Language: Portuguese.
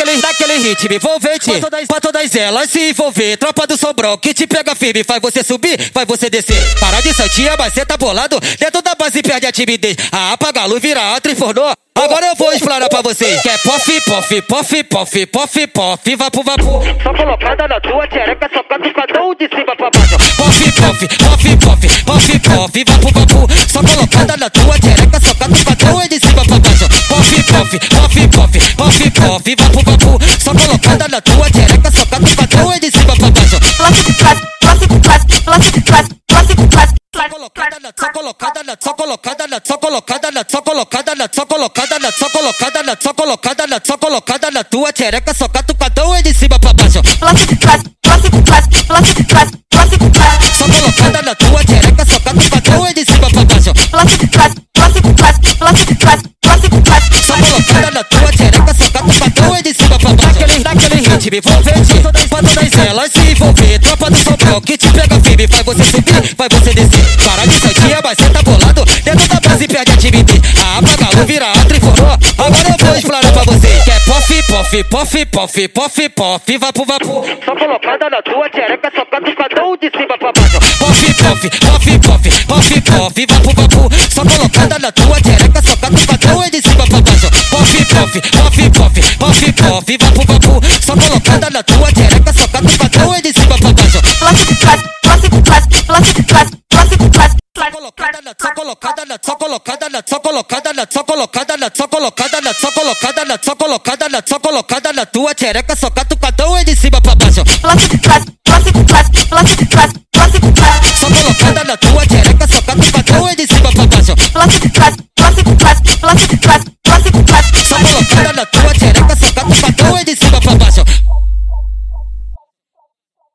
daquele, daquele ritmo envolvente. Pra todas, pra todas elas se envolver. Tropa do sobrão que te pega firme, faz você subir, faz você descer. Para de santinha, mas cê tá bolado. Dentro da base perde a timidez. A apaga a luz, vira a trifornou. Agora eu vou explorar pra vocês. Quer pof, pof, pof, pof, pof, pof, vapo, vapo. Só colocada na tua xereca, só catucadão de cima pra baixo. Pof, pof, pof, pof, pof, pof, vapo, vapo. Só colocada na tua xereca, viva pro bambu. Só colocada na tua direita, socada pra tua e de cima pra baixo. Só colocada na, só colocada na, só colocada na, só colocada na, só colocada na, só colocada na, só colocada na, só colocada na tua xereca, só cata o cadão e de cima pra baixo. Só colocada na tua xereca, só cata o cadão e de cima pra baixo. Ritmo envolvente, pra todas elas se envolver. Tropa do sobrão que te pega firme, faz você subir, faz você descer. Para de santinha, mas cê tá bolado. Dentro da base perde a timidez. A apaga luz, vira a triforou. Agora eu vou explorar pra vocês. Quer pof, pof, pof, pof, pof, pof, vapo, vapo. Só colocada na tua xereca, só catucadão de cima pra baixo. Pof, pof, pof, pof, pof, pof, vapo, vapo. Só colocada na tua xereca, Pof, pof, pof, pof, pof, pof, vapo, vapo. Só colocada na tua xereca, só catucadão é de cima pra baixo. Clássico, clássico, clássico, clássico, clássico, clássico. Só colocada na, só colocada na, só colocada na, só colocada na, só colocada na, só colocada na, só colocada na, só colocada na, só colocada na tua xereca, só catucadão é de cima pra baixo. Clássico, clássico, clássico, clássico, clássico, clássico, clássico, clássico. Só colocada na tua xereca, só catucadão é de cima pra baixo. Clássico, clássico, clássico, clássico, clássico, puedes